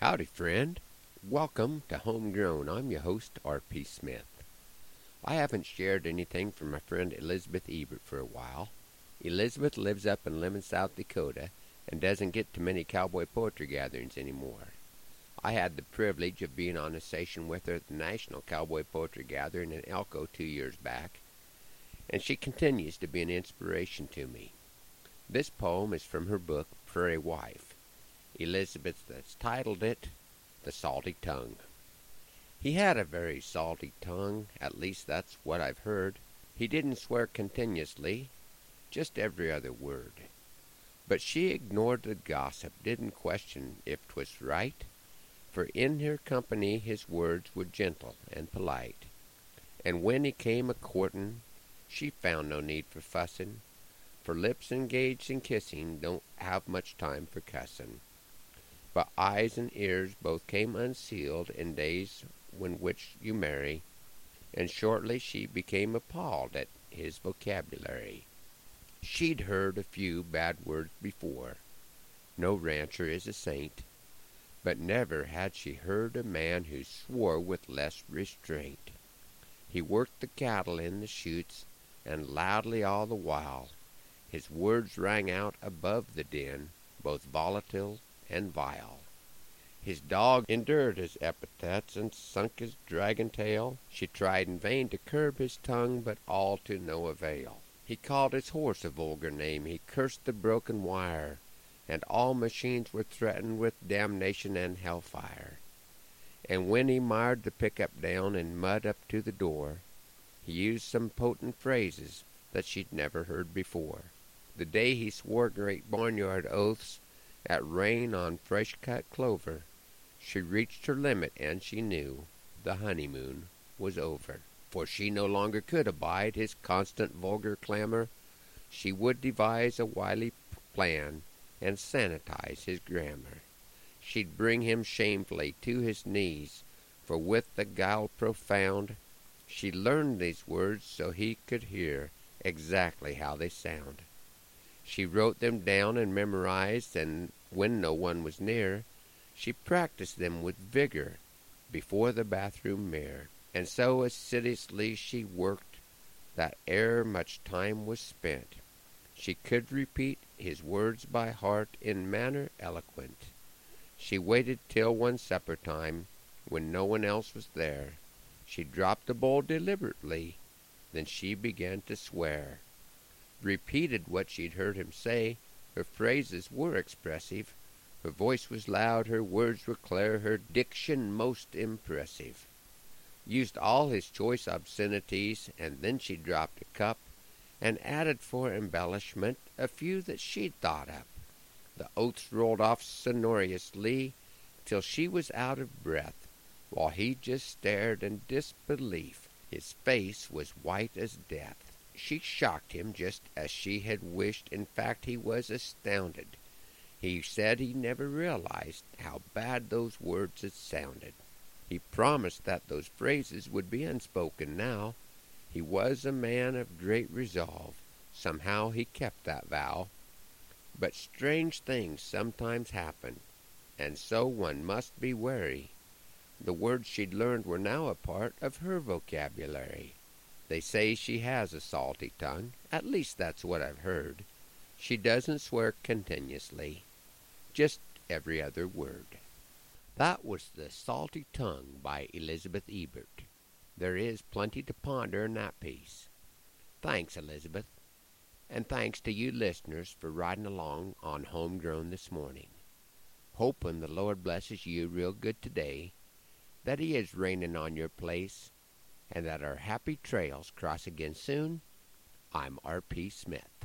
Howdy, friend. Welcome to Homegrown. I'm your host, R.P. Smith. I haven't shared anything from my friend Elizabeth Ebert for a while. Elizabeth lives up in Lemmon, South Dakota, and doesn't get to many cowboy poetry gatherings anymore. I had the privilege of being on a session with her at the National Cowboy Poetry Gathering in Elko two years back, and she continues to be an inspiration to me. This poem is from her book, Prairie Wife. Elizabeth has titled it The Salty Tongue. He had a very salty tongue, at least that's what I've heard. He didn't swear continuously, just every other word. But she ignored the gossip, didn't question if 'twas right, for in her company his words were gentle and polite. And when he came a courtin', she found no need for fussin', for lips engaged in kissing don't have much time for cussin'. But eyes and ears both came unsealed in days when which you marry, and shortly she became appalled at his vocabulary. She'd heard a few bad words before. No rancher is a saint, but never had she heard a man who swore with less restraint. He worked the cattle in the chutes, and loudly all the while his words rang out above the din, both volatile and vile. His dog endured his epithets and sunk his dragon tail. She tried in vain to curb his tongue, but all to no avail. He called his horse a vulgar name, he cursed the broken wire, and all machines were threatened with damnation and hellfire. And when he mired the pickup down in mud up to the door, he used some potent phrases that she'd never heard before. The day he swore great barnyard oaths at rain on fresh cut clover, she reached her limit and she knew the honeymoon was over. For she no longer could abide his constant vulgar clamor. She would devise a wily plan and sanitize his grammar. She'd bring him shamefully to his knees, for with the guile profound she learned these words so he could hear exactly how they sound. She wrote them down and memorized, and when no one was near, she practiced them with vigor before the bathroom mirror. And so assiduously she worked that ere much time was spent, she could repeat his words by heart in manner eloquent. She waited till one supper time, when no one else was there. She dropped the bowl deliberately, then she began to swear repeated what she'd heard him say. Her phrases were expressive. Her voice was loud, her words were clear, her diction most impressive. Used all his choice obscenities, and then she dropped a cup, and added for embellishment a few that she'd thought up. The oaths rolled off sonorously till she was out of breath, while he just stared in disbelief. His face was white as death. She shocked him just as she had wished. In fact, he was astounded. He said he never realized how bad those words had sounded. He promised that those phrases would be unspoken now. He was a man of great resolve. Somehow he kept that vow. But strange things sometimes happen, and so one must be wary. The words she'd learned were now a part of her vocabulary. They say she has a salty tongue. At least that's what I've heard. She doesn't swear continuously, just every other word. That was The Salty Tongue by Elizabeth Ebert. There is plenty to ponder in that piece. Thanks, Elizabeth. And thanks to you listeners for riding along on Homegrown this morning. Hoping the Lord blesses you real good today, that He is raining on your place, and that our happy trails cross again soon, I'm R.P. Smith.